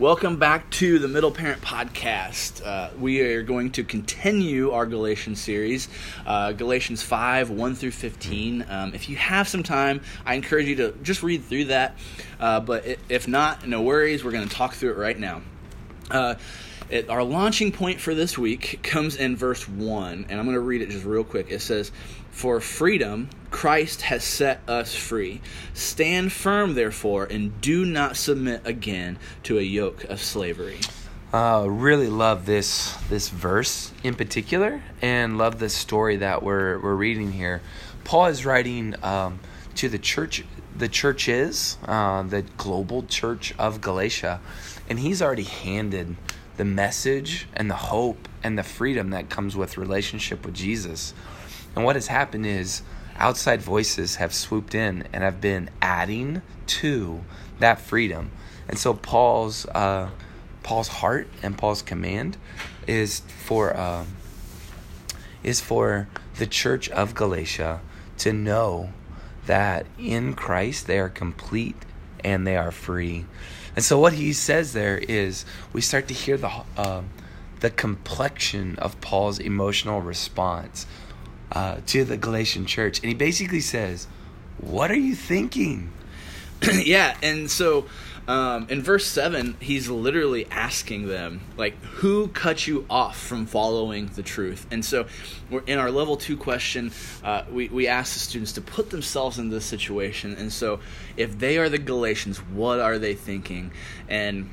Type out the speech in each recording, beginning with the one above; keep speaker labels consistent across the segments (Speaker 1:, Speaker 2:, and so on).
Speaker 1: Welcome back to the Middle Parent Podcast. Uh, we are going to continue our Galatians series, uh, Galatians 5 1 through 15. Um, if you have some time, I encourage you to just read through that. Uh, but if not, no worries, we're going to talk through it right now. Uh, it, our launching point for this week comes in verse 1, and I'm going to read it just real quick. It says, For freedom, Christ has set us free. Stand firm, therefore, and do not submit again to a yoke of slavery.
Speaker 2: Uh, really love this this verse in particular, and love the story that we're we're reading here. Paul is writing um, to the church, the churches, uh, the global church of Galatia, and he's already handed the message and the hope and the freedom that comes with relationship with Jesus. And what has happened is outside voices have swooped in and have been adding to that freedom. And so Paul's uh, Paul's heart and Paul's command is for uh, is for the church of Galatia to know that in Christ they are complete and they are free. And so what he says there is we start to hear the uh, the complexion of Paul's emotional response uh, to the Galatian church, and he basically says, "What are you thinking?"
Speaker 1: yeah, and so um, in verse seven, he's literally asking them, like, "Who cut you off from following the truth?" And so, in our level two question. Uh, we we ask the students to put themselves in this situation, and so if they are the Galatians, what are they thinking? And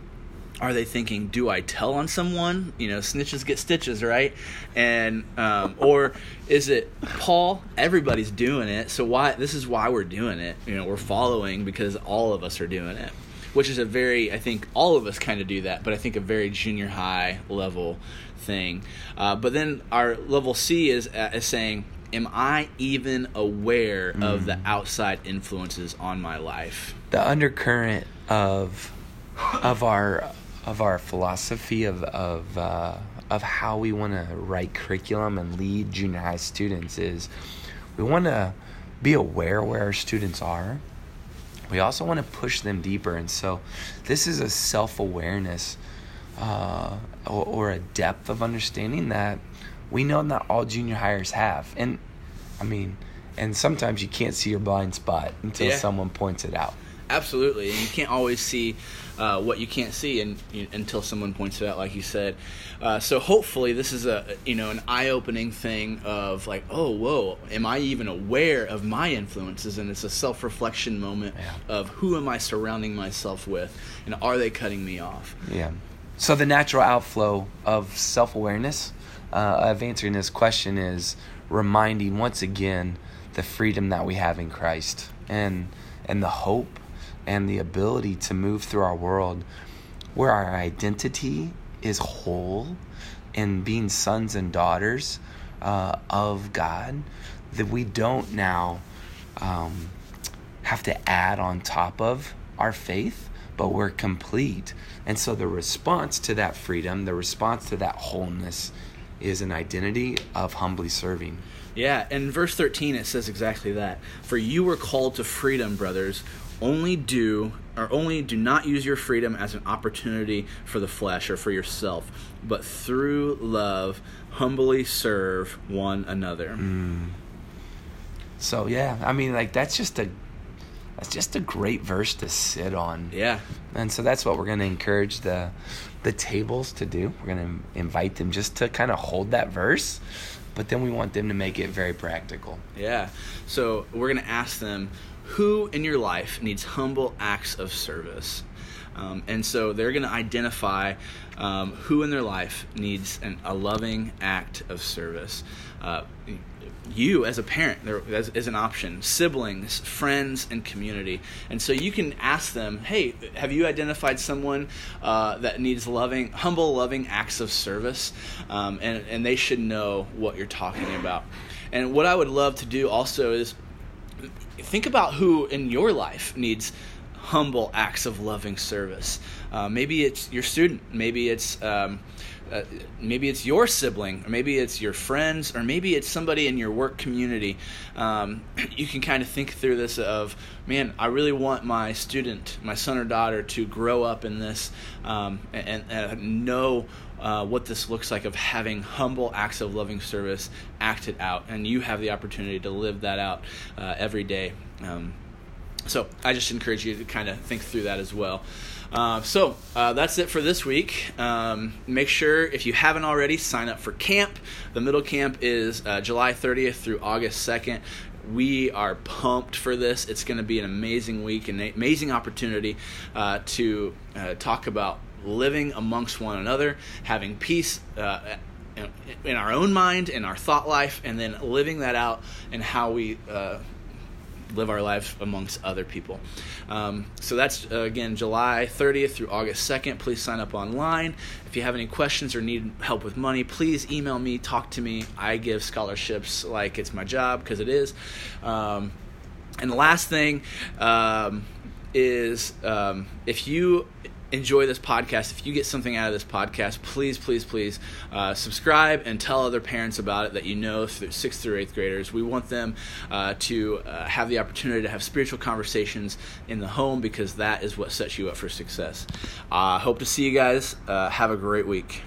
Speaker 1: are they thinking do i tell on someone? You know snitches get stitches right? And um, or is it paul everybody's doing it so why this is why we're doing it. You know we're following because all of us are doing it. Which is a very i think all of us kind of do that but i think a very junior high level thing. Uh, but then our level c is, uh, is saying am i even aware mm. of the mm. outside influences on my life?
Speaker 2: The undercurrent of of our of our philosophy of of uh, of how we want to write curriculum and lead junior high students is we want to be aware where our students are. We also want to push them deeper, and so this is a self awareness uh, or, or a depth of understanding that we know not all junior hires have, and I mean, and sometimes you can't see your blind spot until yeah. someone points it out.
Speaker 1: Absolutely, and you can't always see uh, what you can't see and, you, until someone points it out, like you said. Uh, so hopefully, this is a you know an eye-opening thing of like, oh, whoa, am I even aware of my influences? And it's a self-reflection moment yeah. of who am I surrounding myself with, and are they cutting me off?
Speaker 2: Yeah. So the natural outflow of self-awareness uh, of answering this question is reminding once again the freedom that we have in Christ and and the hope and the ability to move through our world where our identity is whole in being sons and daughters uh, of God, that we don't now um, have to add on top of our faith, but we're complete. And so the response to that freedom, the response to that wholeness, is an identity of humbly serving.
Speaker 1: Yeah, in verse 13 it says exactly that. For you were called to freedom, brothers only do or only do not use your freedom as an opportunity for the flesh or for yourself, but through love humbly serve one another.
Speaker 2: Mm. So yeah, I mean like that's just a that's just a great verse to sit on.
Speaker 1: Yeah.
Speaker 2: And so that's what we're going to encourage the the tables to do. We're going to invite them just to kind of hold that verse, but then we want them to make it very practical.
Speaker 1: Yeah. So we're going to ask them who in your life needs humble acts of service. Um, and so they're going to identify um, who in their life needs an, a loving act of service. Uh, you, as a parent, there is, an option. Siblings, friends, and community. And so you can ask them, "Hey, have you identified someone uh, that needs loving, humble, loving acts of service?" Um, and and they should know what you're talking about. And what I would love to do also is think about who in your life needs humble acts of loving service. Uh, maybe it's your student. Maybe it's um, uh, maybe it's your sibling, or maybe it's your friends, or maybe it's somebody in your work community. Um, you can kind of think through this of, man, I really want my student, my son or daughter, to grow up in this um, and, and know uh, what this looks like of having humble acts of loving service acted out, and you have the opportunity to live that out uh, every day. Um, so I just encourage you to kind of think through that as well. Uh, so uh, that's it for this week. Um, make sure, if you haven't already, sign up for camp. The middle camp is uh, July 30th through August 2nd. We are pumped for this. It's going to be an amazing week, an amazing opportunity uh, to uh, talk about living amongst one another, having peace uh, in our own mind, in our thought life, and then living that out and how we uh, live our life amongst other people. Um, so that's uh, again July 30th through August 2nd. Please sign up online. If you have any questions or need help with money, please email me, talk to me. I give scholarships like it's my job because it is. Um, and the last thing um, is um, if you enjoy this podcast, if you get something out of this podcast, please, please, please uh, subscribe and tell other parents about it that you know, through sixth through eighth graders. We want them uh, to uh, have the opportunity to have spiritual conversations in the home because that is what sets you up for success. I hope to see you guys. Uh, have a great week.